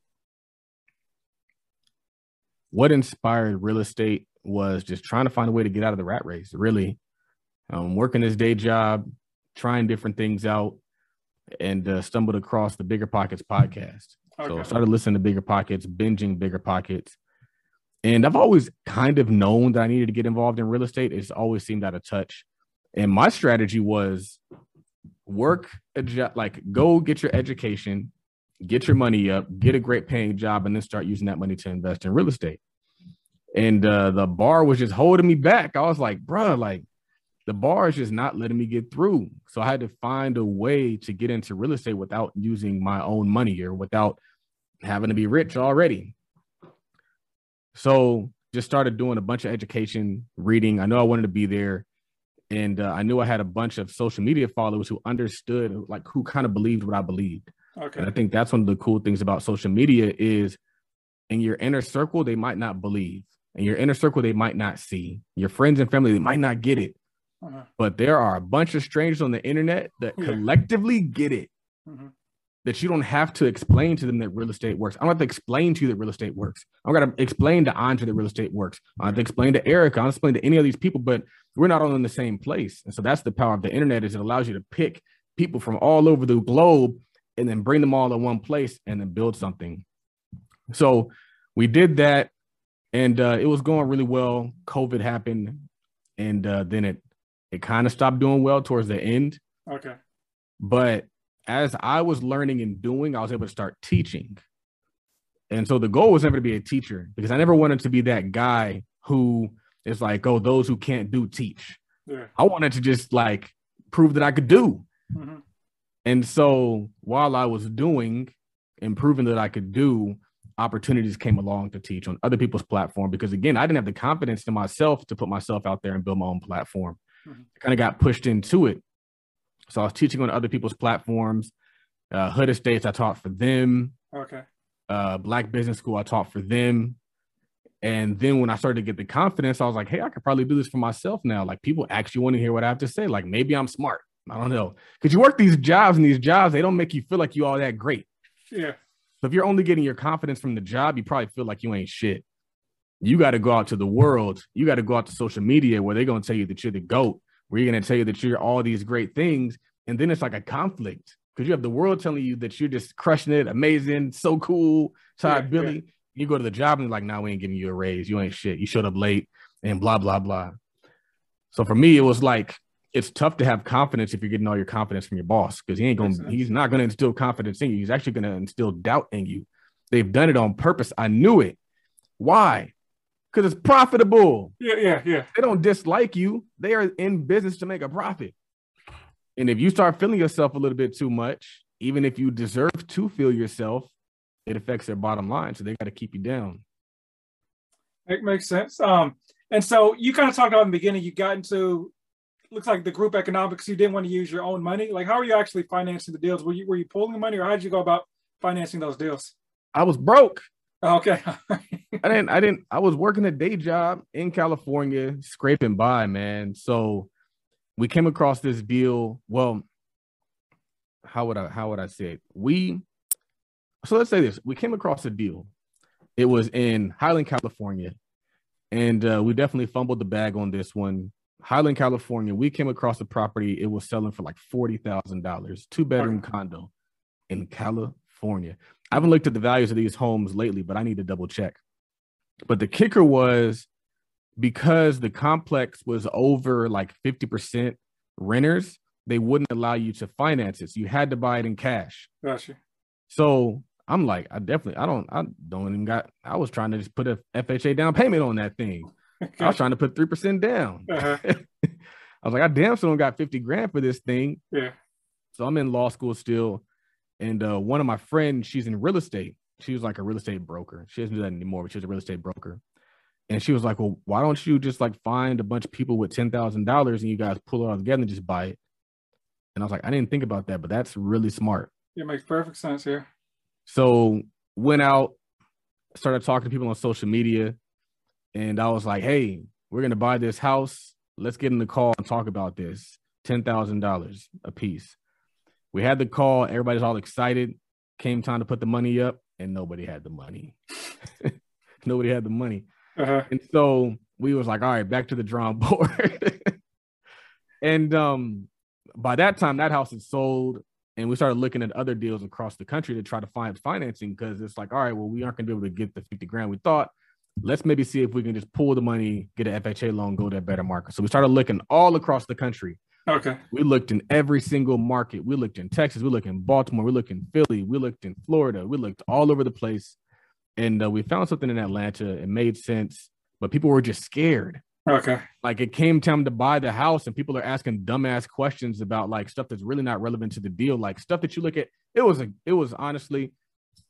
what inspired real estate was just trying to find a way to get out of the rat race, really. Um working this day job, trying different things out, and uh, stumbled across the BiggerPockets podcast. So I started listening to BiggerPockets, binging BiggerPockets. And I've always kind of known that I needed to get involved in real estate. It's always seemed out of touch. And my strategy was work like go get your education, get your money up, get a great paying job, and then start using that money to invest in real estate. And uh, the bar was just holding me back. I was like, bruh, like the bar is just not letting me get through. So I had to find a way to get into real estate without using my own money or without having to be rich already. So just started doing a bunch of education, reading. I know I wanted to be there. And uh, I knew I had a bunch of social media followers who understood, like who kind of believed what I believed. Okay. And I think that's one of the cool things about social media is in your inner circle, they might not believe. In your inner circle, they might not see. Your friends and family, they might not get it. Uh-huh. But there are a bunch of strangers on the internet that Yeah. collectively get it. Mhm. That you don't have to explain to them that real estate works. I don't have to explain to you that real estate works. I'm gonna explain to Andre that real estate works. I have to explain to Erica. I don't explain to any of these people, but we're not all in the same place. And so that's the power of the internet is it allows you to pick people from all over the globe and then bring them all in one place and then build something. So we did that and uh, it was going really well. COVID happened and uh, then it it kind of stopped doing well towards the end. Okay. But as I was learning and doing, I was able to start teaching. And so the goal was never to be a teacher because I never wanted to be that guy who is like, oh, those who can't do teach. Yeah. I wanted to just like prove that I could do. Mhm. And so while I was doing and proving that I could do, opportunities came along to teach on other people's platform because again, I didn't have the confidence in myself to put myself out there and build my own platform. Mhm. I kind of got pushed into it. So I was teaching on other people's platforms. Uh, Hood Estates, I taught for them. Okay. Uh, Black Business School, I taught for them. And then when I started to get the confidence, I was like, hey, I could probably do this for myself now. Like people actually want to hear what I have to say. Like maybe I'm smart. I don't know. Because you work these jobs and these jobs, they don't make you feel like you all that great. Yeah. So if you're only getting your confidence from the job, you probably feel like you ain't shit. You got to go out to the world. You got to go out to social media where they're going to tell you that you're the GOAT, where you're going to tell you that you're all these great things. And then it's like a conflict because you have the world telling you that you're just crushing it, amazing, so cool, Todd Yeah, Billy. You go to the job and like, nah, we ain't giving you a raise. You ain't shit. You showed up late and blah, blah, blah. So for me, it was like it's tough to have confidence if you're getting all your confidence from your boss because he ain't going to he's not going to instill confidence in you. He's actually going to instill doubt in you. They've done it on purpose. I knew it. Why? Because it's profitable. Yeah, yeah, yeah. They don't dislike you. They are in business to make a profit. And if you start feeling yourself a little bit too much, even if you deserve to feel yourself, it affects their bottom line. So they got to keep you down. It makes sense. Um, and so you kind of talked about in the beginning, you got into looks like the group economics. You didn't want to use your own money. Like, how are you actually financing the deals? Were you were you pulling money, or how did you go about financing those deals? I was broke. Okay. [LAUGHS] I didn't. I didn't. I was working a day job in California, scraping by, man. So we came across this deal. Well, how would I? How would I say it? We. So let's say this: we came across a deal. It was in Highland, California, and uh, we definitely fumbled the bag on this one. Highland, California. We came across a property. It was selling for like forty thousand dollars, two bedroom condo in California. I haven't looked at the values of these homes lately, but I need to double check. But the kicker was because the complex was over like 50% renters, they wouldn't allow you to finance it. So you had to buy it in cash. Gotcha. So I'm like, I definitely, I don't, I don't even got, I was trying to just put a FHA down payment on that thing. I was trying to put 3% down. Uh-huh. [LAUGHS] I was like, I damn so don't got 50 grand for this thing. Yeah. So I'm in law school still. And uh, one of my friends, she's in real estate. She was like a real estate broker. She doesn't do that anymore, but she's a real estate broker. And she was like, Well, why don't you just like find a bunch of people with ten thousand dollars and you guys pull it all together and just buy it? And I was like, I didn't think about that, but that's really smart. It makes perfect sense here. So went out, started talking to people on social media, and I was like, Hey, we're gonna buy this house. Let's get in the call and talk about this. Ten thousand dollars a piece. We had the call, everybody's all excited. Came time to put the money up, and nobody had the money. [LAUGHS] nobody had the money. Uh-huh. And so we was like, all right, back to the drawing [LAUGHS] board. and um by that time, that house is sold. And we started looking at other deals across the country to try to find financing because it's like, all right, well, we aren't gonna be able to get the 50 grand we thought. Let's maybe see if we can just pull the money, get an FHA loan, go to a better market. So we started looking all across the country Okay. We looked in every single market. We looked in Texas. We looked in Baltimore. We looked in Philly. We looked in Florida. We looked all over the place. And uh, we found something in Atlanta. It made sense, but people were just scared. Okay. Like it came time to buy the house, and people are asking dumbass questions about like stuff that's really not relevant to the deal, like stuff that you look at. It was a, it was honestly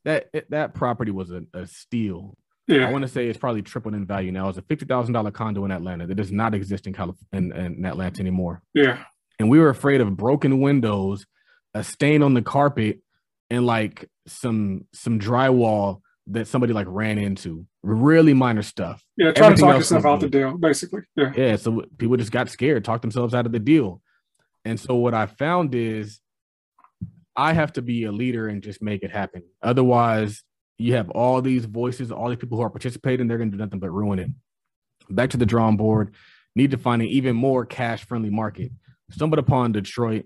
that it, that property was a, a steal. Yeah. I want to say it's probably tripled in value now. It's a fifty thousand dollar condo in Atlanta that does not exist in California in, in Atlanta anymore. Yeah. And we were afraid of broken windows, a stain on the carpet, and like some some drywall that somebody like ran into. Really minor stuff. Yeah, trying to talk yourself out the deal, basically. Yeah. Yeah. So people just got scared, talked themselves out of the deal. And so what I found is I have to be a leader and just make it happen. Otherwise, you have all these voices, all these people who are participating, they're going to do nothing but ruin it. Back to the drawing board, need to find an even more cash friendly market. Stumbled upon Detroit,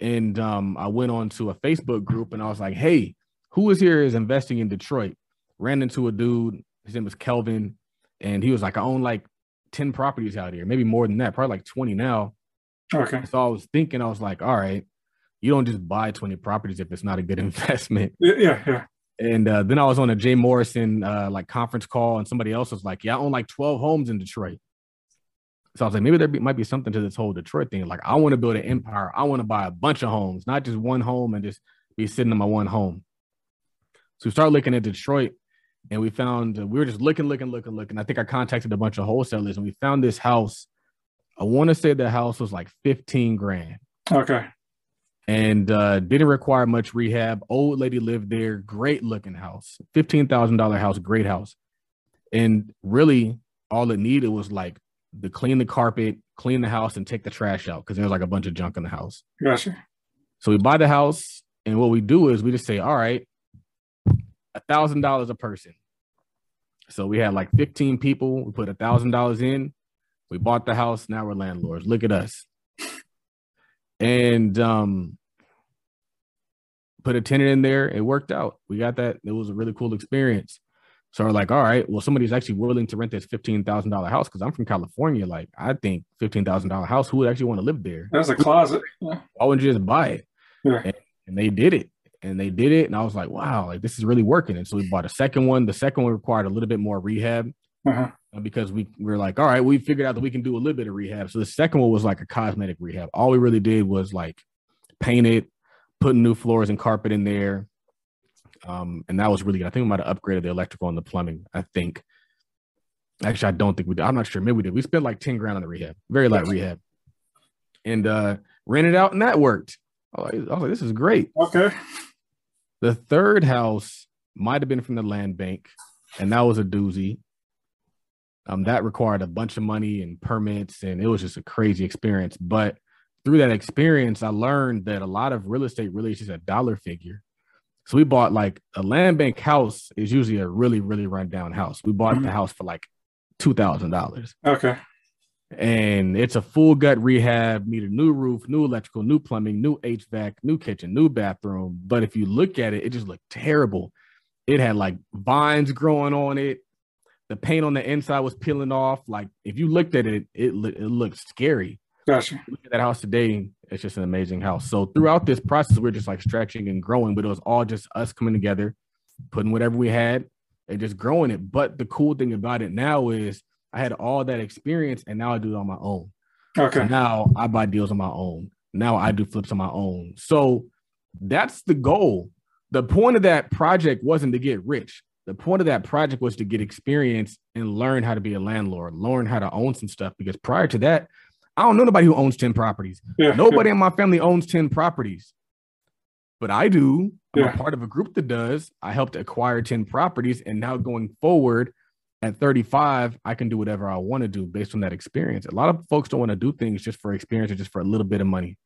and um, I went on to a Facebook group and I was like, hey, who is here is investing in Detroit? Ran into a dude, his name was Kelvin, and he was like, I own like 10 properties out here, maybe more than that, probably like 20 now. Okay. So I was thinking, I was like, all right, you don't just buy 20 properties if it's not a good [LAUGHS] investment. Yeah, yeah. And uh, then I was on a Jay Morrison uh, like conference call, and somebody else was like, "Yeah, I own like 12 homes in Detroit." So I was like, maybe there be, might be something to this whole Detroit thing. Like, I want to build an empire. I want to buy a bunch of homes, not just one home and just be sitting in my one home. So we started looking at Detroit, and we found uh, we were just looking, looking, looking, looking. I think I contacted a bunch of wholesalers, and we found this house. I want to say the house was like 15 grand. Okay and uh, didn't require much rehab. Old lady lived there, great looking house, fifteen thousand dollar house, great house, and really all it needed was like to clean the carpet, clean the house, and take the trash out because there was like a bunch of junk in the house. Gotcha. So we buy the house, and what we do is we just say, all right, a thousand dollars a person. So we had like 15 people. We put a thousand dollars in. We bought the house. Now we're landlords. Look at us. And um, put a tenant in there. It worked out. We got that. It was a really cool experience. So we're like, all right, well, somebody's actually willing to rent this fifteen thousand dollar house because I'm from California. Like, I think fifteen thousand dollar house, who would actually want to live there? That's a closet. Why wouldn't you just buy it? Yeah. And, and they did it, and they did it, and I was like, wow, like this is really working. And so we bought a second one. The second one required a little bit more rehab Uh-huh. uh, because we, we were like, all right, we figured out that we can do a little bit of rehab. So the second one was like a cosmetic rehab. All we really did was like paint it, putting new floors and carpet in there. Um, and that was really good. I think we might have upgraded the electrical and the plumbing. I think. Actually, I don't think we did. I'm not sure. Maybe we did. We spent like 10 grand on the rehab, very light rehab. And uh rented out, and that worked. I was like, I was like, this is great. Okay. The third house might have been from the land bank, and that was a doozy. Um, that required a bunch of money and permits, and it was just a crazy experience. But through that experience, I learned that a lot of real estate really is just a dollar figure. So we bought like a land bank house is usually a really, really rundown house. We bought the Mhm. house for like two thousand dollars Okay. and it's a full gut rehab, need a new roof, new electrical, new plumbing, new HVAC, new kitchen, new bathroom. But if you look at it, it just looked terrible. It had like vines growing on it. The paint on the inside was peeling off. Like if you looked at it, it it looked scary. Gotcha. Look at that house today. It's just an amazing house. So throughout this process, we're just like stretching and growing, but it was all just us coming together, putting whatever we had and just growing it. But the cool thing about it now is I had all that experience and now I do it on my own. So Okay. now I buy deals on my own. Now I do flips on my own. So that's the goal. The point of that project wasn't to get rich. The point of that project was to get experience and learn how to be a landlord, learn how to own some stuff. Because prior to that, I don't know nobody who owns 10 properties. Yeah. Nobody in my family owns 10 properties. But I do. I'm Yeah. a part of a group that does. I helped acquire 10 properties. And now going forward at 35, I can do whatever I want to do based on that experience. A lot of folks don't want to do things just for experience or just for a little bit of money.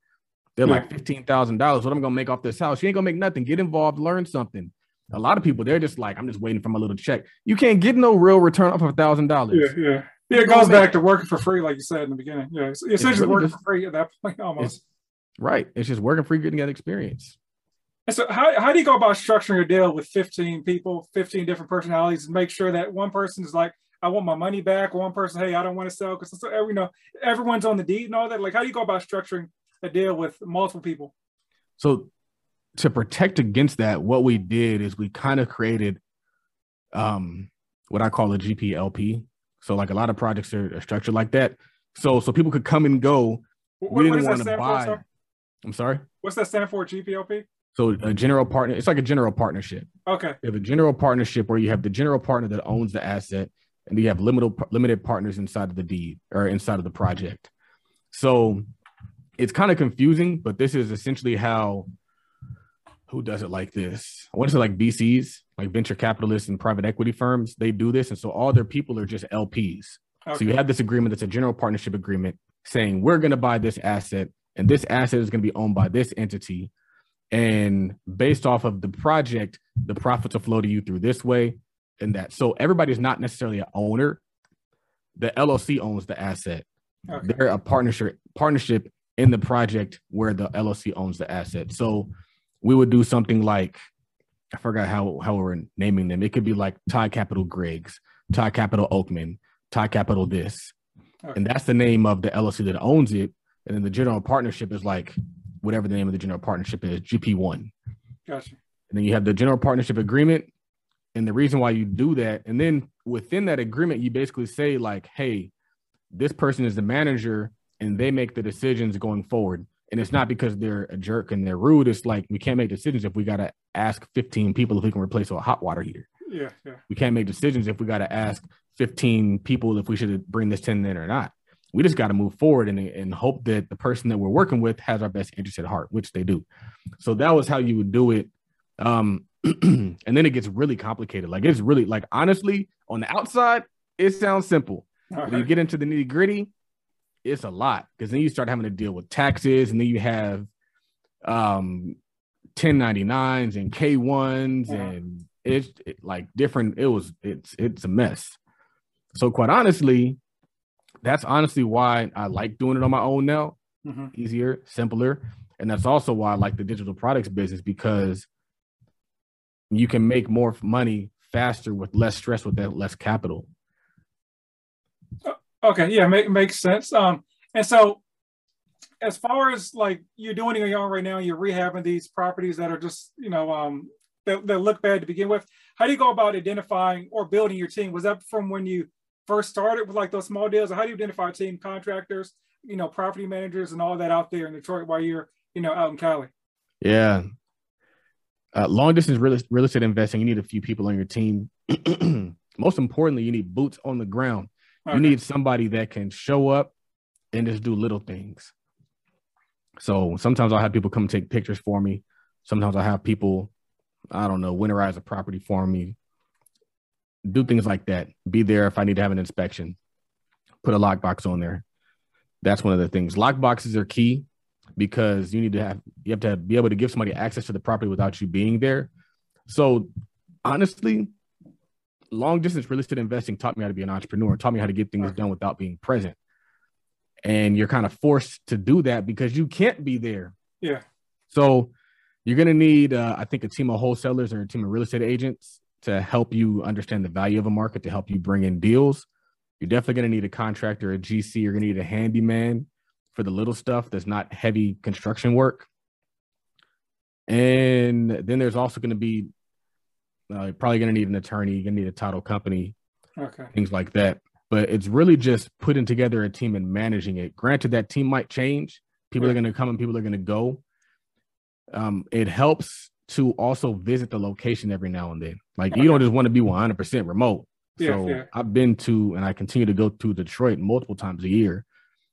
They're Yeah. like $15,000. What I'm going to make off this house? You ain't going to make nothing. Get involved, learn something. A lot of people, they're just like, I'm just waiting for my little check. You can't get no real return off of a thousand dollars. Yeah, yeah. Yeah, it goes back to working for free, like you said in the beginning. Yeah, it's essentially really working just- for free at that [LAUGHS] point almost. Right. It's just working for you getting that experience. And so how, how do you go about structuring a deal with 15 people, 15 different personalities, and make sure that one person is like, I want my money back. One person, hey, I don't want to sell because you know everyone's on the deed and all that. Like, how do you go about structuring a deal with multiple people? So to protect against that, what we did is we kind of created um what I call a GPLP. So like a lot of projects are, are structured like that. So so people could come and go. What, We didn't want to stand for? sir? I'm sorry. What's that stand for? GPLP? So a general partner, it's like a general partnership. Okay. You have a general partnership where you have the general partner that owns the asset, and you have limited limited partners inside of the deed or inside of the project. So it's kind of confusing, but this is essentially how who does it like this? I want to say like VCs, like venture capitalists and private equity firms. They do this, and so all their people are just LPs. So you have this agreement that's a general partnership agreement saying we're going to buy this asset, and this asset is going to be owned by this entity. And based off of the project, the profits will flow to you through this way and that. So everybody's not necessarily an owner. The LLC owns the asset. Okay. They're a partnership partnership in the project where the LLC owns the asset. So we would do something like I forgot how how we're naming them. It could be like Thai Capital Griggs, Thai Capital Oakman, Thai Capital this. Okay. And that's the name of the LLC that owns it. And then the general partnership is like whatever the name of the general partnership is, GP1. Gotcha. And then you have the general partnership agreement. And the reason why you do that, and then within that agreement, you basically say, like, hey, this person is the manager and they make the decisions going forward. And it's not because they're a jerk and they're rude. It's like we can't make decisions if we got to ask 15 people if we can replace a hot water heater. Yeah. Yeah. We can't make decisions if we got to ask 15 people if we should bring this tenant in or not. We just got to move forward and, and hope that the person that we're working with has our best interest at heart, which they do. So that was how you would do it. Um, [CLEARS THROAT] and then it gets really complicated. Like it's really like honestly, on the outside, it sounds simple. All When you get into the nitty gritty, it's a lot because then you start having to deal with taxes, and then you have um 1099s and K1s, Yeah. and it's it, like different. It was it's it's a mess. So quite honestly, that's honestly why I like doing it on my own now. Mhm. Easier, simpler, and that's also why I like the digital products business because you can make more money faster with less stress with that less capital. Okay, yeah, make, makes sense. Um, and so as far as like you're doing your on right now, you're rehabbing these properties that are just, you know, um, that, that look bad to begin with. How do you go about identifying or building your team? Was that from when you first started with like those small deals? Or how do you identify team contractors, you know, property managers and all that out there in Detroit while you're, you know, out in Cali? Yeah. Uh, long distance real, real estate investing, you need a few people on your team. [CLEARS THROAT] Most importantly, you need boots on the ground. Okay. You need somebody that can show up and just do little things. So sometimes I'll have people come take pictures for me. Sometimes I have people, I don't know, winterize a property for me, do things like that. Be there if I need to have an inspection. Put a lockbox on there. That's one of the things. Lockboxes are key because you need to have you have to have, be able to give somebody access to the property without you being there. So honestly, long distance real estate investing taught me how to be an entrepreneur, taught me how to get things done without being present. And you're kind of forced to do that because you can't be there. Yeah. So you're going to need, uh, I think, a team of wholesalers or a team of real estate agents to help you understand the value of a market, to help you bring in deals. You're definitely going to need a contractor, a GC. You're going to need a handyman for the little stuff that's not heavy construction work. And then there's also going to be uh, you're probably going to need an attorney. You're going to need a title company, okay, things like that. But it's really just putting together a team and managing it. Granted, that team might change. People are going to come and people are going to go. Um, it helps to also visit the location every now and then. Like okay. you don't just want to be 100% remote. Yeah, so yeah. I've been to and I continue to go to Detroit multiple times a year.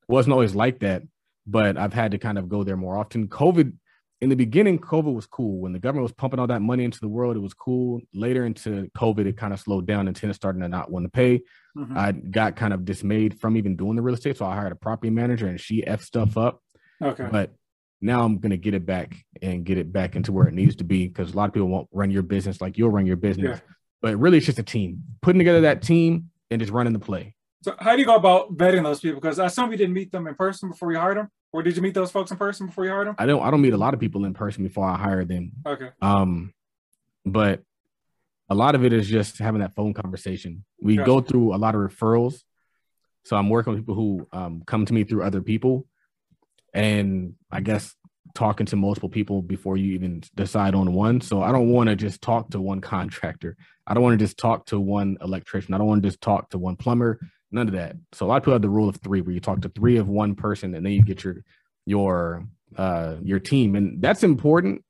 It wasn't always like that, but I've had to kind of go there more often. COVID in the beginning, COVID was cool. When the government was pumping all that money into the world, it was cool. Later into COVID, it kind of slowed down and tenants started to not want to pay. Mm-hmm. I got kind of dismayed from even doing the real estate. So I hired a property manager and she F stuff up. Okay. But now I'm going to get it back and get it back into where it needs to be because a lot of people won't run your business like you'll run your business. Yeah. But really, it's just a team. Putting together that team and just running the play. So how do you go about vetting those people? Because I assume you didn't meet them in person before you hired them, or did you meet those folks in person before you hired them? I don't. I don't meet a lot of people in person before I hire them. Okay. Um, but a lot of it is just having that phone conversation. We gotcha. go through a lot of referrals. So I'm working with people who um, come to me through other people, and I guess talking to multiple people before you even decide on one. So I don't want to just talk to one [LAUGHS] contractor. I don't want to just talk to one electrician. I don't want to just talk to one plumber. None of that. So a lot of people have the rule of three, where you talk to three of one person, and then you get your your uh your team, and that's important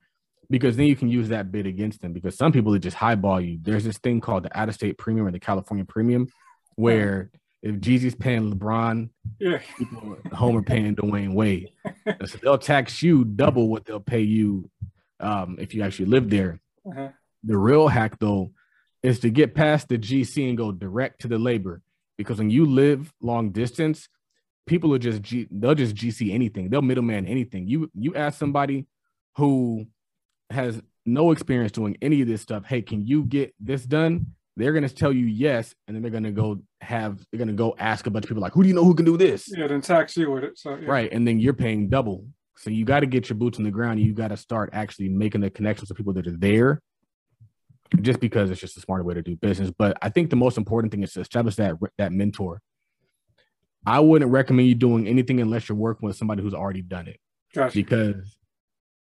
because then you can use that bid against them. Because some people just highball you. There's this thing called the out-of-state premium or the California premium, where if Jeezy's paying LeBron, yeah, people at home are paying Dwyane Wade. so they'll tax you double what they'll pay you um, if you actually live there. Uh-huh. The real hack though is to get past the GC and go direct to the labor because when you live long distance, people are just G, they'll just GC anything. They'll middleman anything. You you ask somebody who has no experience doing any of this stuff, hey, can you get this done? They're gonna tell you yes, and then they're gonna go have they're gonna go ask a bunch of people like, who do you know who can do this? Yeah, then tax you with it. So yeah. right, and then you're paying double. So you got to get your boots on the ground. You got to start actually making the connections with people that are there just because it's just a smarter way to do business. But I think the most important thing is to establish that that mentor. I wouldn't recommend you doing anything unless you're working with somebody who's already done it, gotcha. because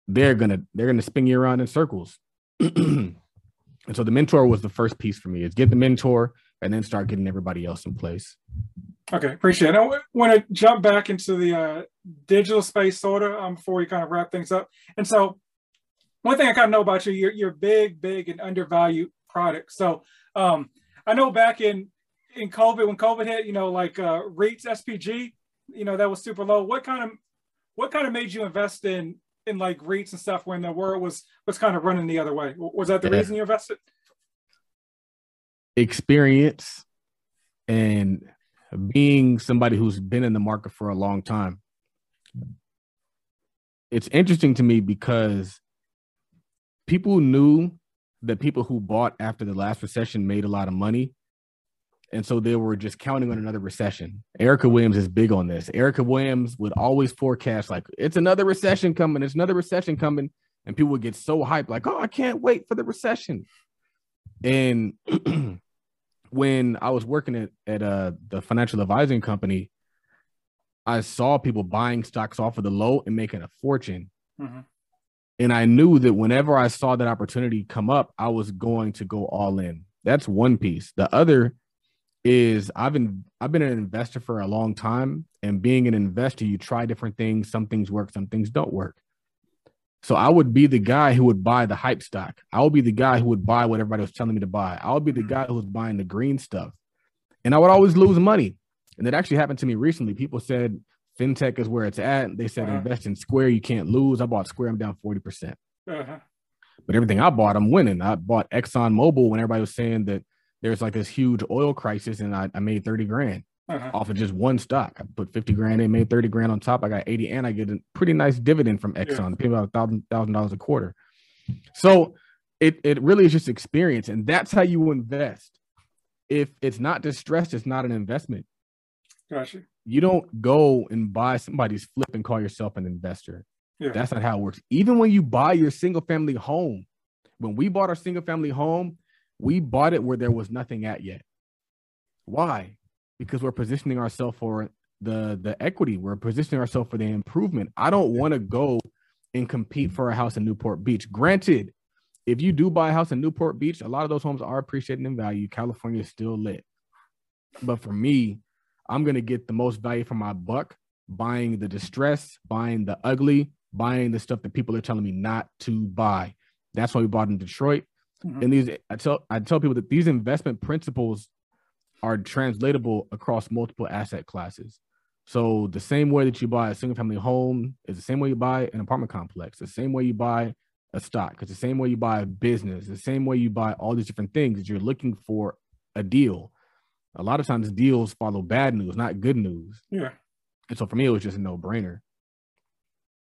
they're gonna they're gonna spin you around in circles. [CLEARS THROAT] and so the mentor was the first piece for me: is get the mentor and then start getting everybody else in place. Okay, appreciate it. I want to jump back into the uh, digital space sort of um, before we kind of wrap things up. And so one thing I kind of know about you, you're, you're big, big and undervalued product. So um, I know back in in COVID, when COVID hit, you know, like uh, REITs, SPG, you know, that was super low. What kind of what kind of made you invest in in like REITs and stuff when the world was was kind of running the other way? Was that the yeah. reason you invested? Experience and being somebody who's been in the market for a long time. It's interesting to me because people knew that people who bought after the last recession made a lot of money. And so they were just counting on another recession. Erica Williams is big on this. Erica Williams would always forecast, like, it's another recession coming, it's another recession coming. And people would get so hyped, like, oh, I can't wait for the recession. And [CLEARS THROAT] when I was working at at uh, the financial advising company, I saw people buying stocks off of the low and making a fortune. Mm-hmm. And I knew that whenever I saw that opportunity come up, I was going to go all in. That's one piece. The other is I've been I've been an investor for a long time, and being an investor, you try different things. Some things work, some things don't work. So I would be the guy who would buy the hype stock. I would be the guy who would buy what everybody was telling me to buy. I would be the mm. guy who was buying the green stuff, and I would always lose money. And it actually happened to me recently. People said fintech is where it's at. They said uh-huh. invest in Square, you can't lose. I bought Square, I'm down forty percent. Uh-huh. But everything I bought, I'm winning. I bought Exxon Mobil when everybody was saying that there's like this huge oil crisis, and I, I made 30 grand uh-huh. off of just one stock. I put 50 grand in, made 30 grand on top. I got 80, and I get a pretty nice dividend from Exxon, yeah. pay about a thousand thousand dollars a quarter. So it it really is just experience, and that's how you invest. If it's not distressed, it's not an investment. Gotcha. You don't go and buy somebody's flip and call yourself an investor. Yeah. That's not how it works. Even when you buy your single family home, when we bought our single family home, we bought it where there was nothing at yet. Why? Because we're positioning ourselves for the the equity. We're positioning ourselves for the improvement. I don't want to go and compete for a house in Newport Beach. Granted, if you do buy a house in Newport Beach, a lot of those homes are appreciating in value. California is still lit. But for me, I'm going to get the most value for my buck buying the distress, buying the ugly, buying the stuff that people are telling me not to buy. That's why we bought in Detroit. Mm-hmm. And these, I tell, I tell people that these investment principles are translatable across multiple asset classes. So the same way that you buy a single family home is the same way you buy an apartment complex, the same way you buy a stock, it's the same way you buy a business, the same way you buy all these different things you're looking for a deal. A lot of times deals follow bad news, not good news. Yeah. And so for me, it was just a no brainer.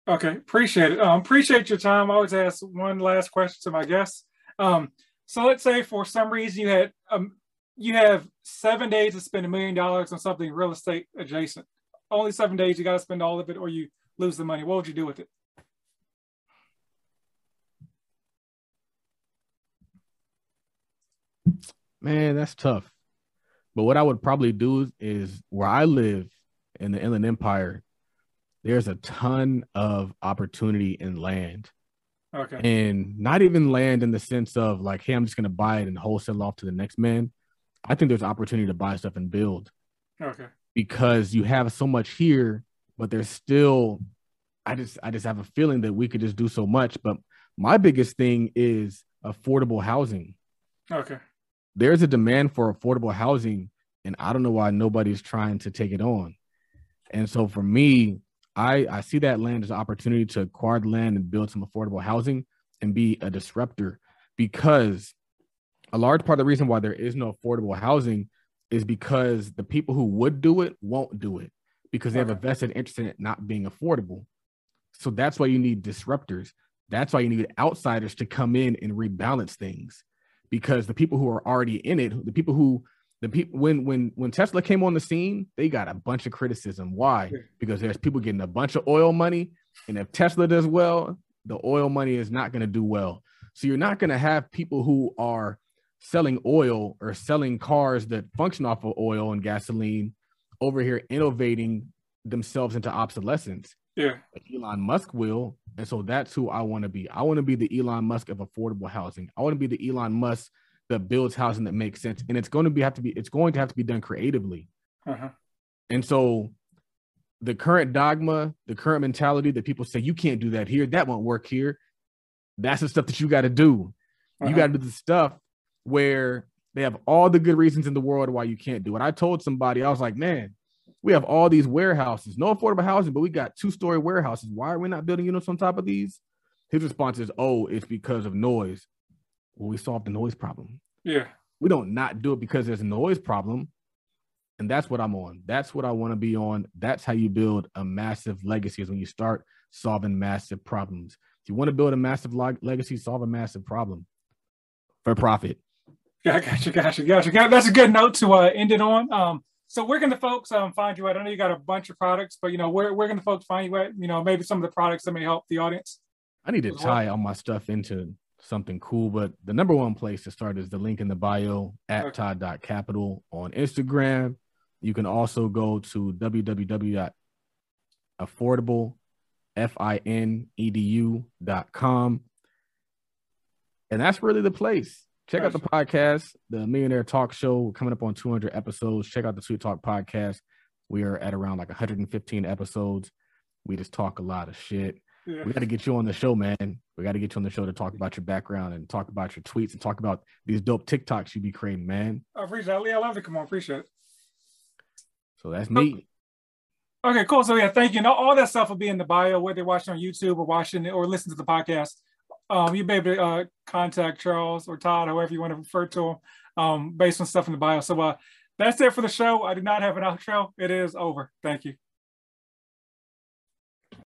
Okay, appreciate it. Um, appreciate your time. I always ask one last question to my guests. Um, so let's say for some reason you had um, you have seven days to spend a million dollars on something real estate adjacent. Only seven days, you got to spend all of it, or you lose the money. What would you do with it? Man, that's tough. But what I would probably do is where I live in the Inland Empire, there's a ton of opportunity in land. Okay. And not even land in the sense of like, hey, I'm just gonna buy it and wholesale off to the next man. I think there's opportunity to buy stuff and build. Okay. Because you have so much here, but there's still I just I just have a feeling that we could just do so much. But my biggest thing is affordable housing. Okay. There's a demand for affordable housing, and I don't know why nobody's trying to take it on. And so for me, I, I see that land as an opportunity to acquire the land and build some affordable housing and be a disruptor because a large part of the reason why there is no affordable housing is because the people who would do it won't do it because they have a vested interest in it not being affordable. So that's why you need disruptors. That's why you need outsiders to come in and rebalance things because the people who are already in it, the people who the people when when when Tesla came on the scene, they got a bunch of criticism. Why? Because there's people getting a bunch of oil money, and if Tesla does well, the oil money is not going to do well. So you're not going to have people who are selling oil or selling cars that function off of oil and gasoline over here innovating themselves into obsolescence. Yeah. But Elon Musk will. And so that's who I want to be. I want to be the Elon Musk of affordable housing. I want to be the Elon Musk that builds housing that makes sense. And it's going to be have to be it's going to have to be done creatively. Uh-huh. And so the current dogma, the current mentality that people say you can't do that here, that won't work here. That's the stuff that you got to do. Uh-huh. You got to do the stuff where they have all the good reasons in the world why you can't do it. I told somebody, I was like, man, we have all these warehouses, no affordable housing, but we got two story warehouses. Why are we not building units on top of these? His response is, oh, it's because of noise. Well, we solved the noise problem. Yeah. We don't not do it because there's a noise problem. And that's what I'm on. That's what I want to be on. That's how you build a massive legacy is when you start solving massive problems. If you want to build a massive legacy, solve a massive problem for profit. Yeah, gotcha, gotcha, gotcha. That's a good note to uh, end it on. Um, so where can the folks um, find you at? I know you got a bunch of products, but you know where where can the folks find you at? You know maybe some of the products that may help the audience. I need to tie all my stuff into something cool. But the number one place to start is the link in the bio at okay. Todd.capital on Instagram. You can also go to www.affordableffinedu.com. And that's really the place. Check out the podcast, the Millionaire Talk Show. We're coming up on 200 episodes. Check out the Tweet Talk podcast. We are at around like 115 episodes. We just talk a lot of shit. Yeah. We got to get you on the show, man. We got to get you on the show to talk about your background and talk about your tweets and talk about these dope TikToks you be creating, man. I appreciate it. I love it. come on. Appreciate it. So that's oh. me. Okay, cool. So yeah, thank you. And all that stuff will be in the bio, whether you're watching on YouTube or watching it or listening to the podcast. Um, you'll be able to uh, contact Charles or Todd, however you want to refer to him, um, based on stuff in the bio. So uh, that's it for the show. I do not have an outro. It is over. Thank you.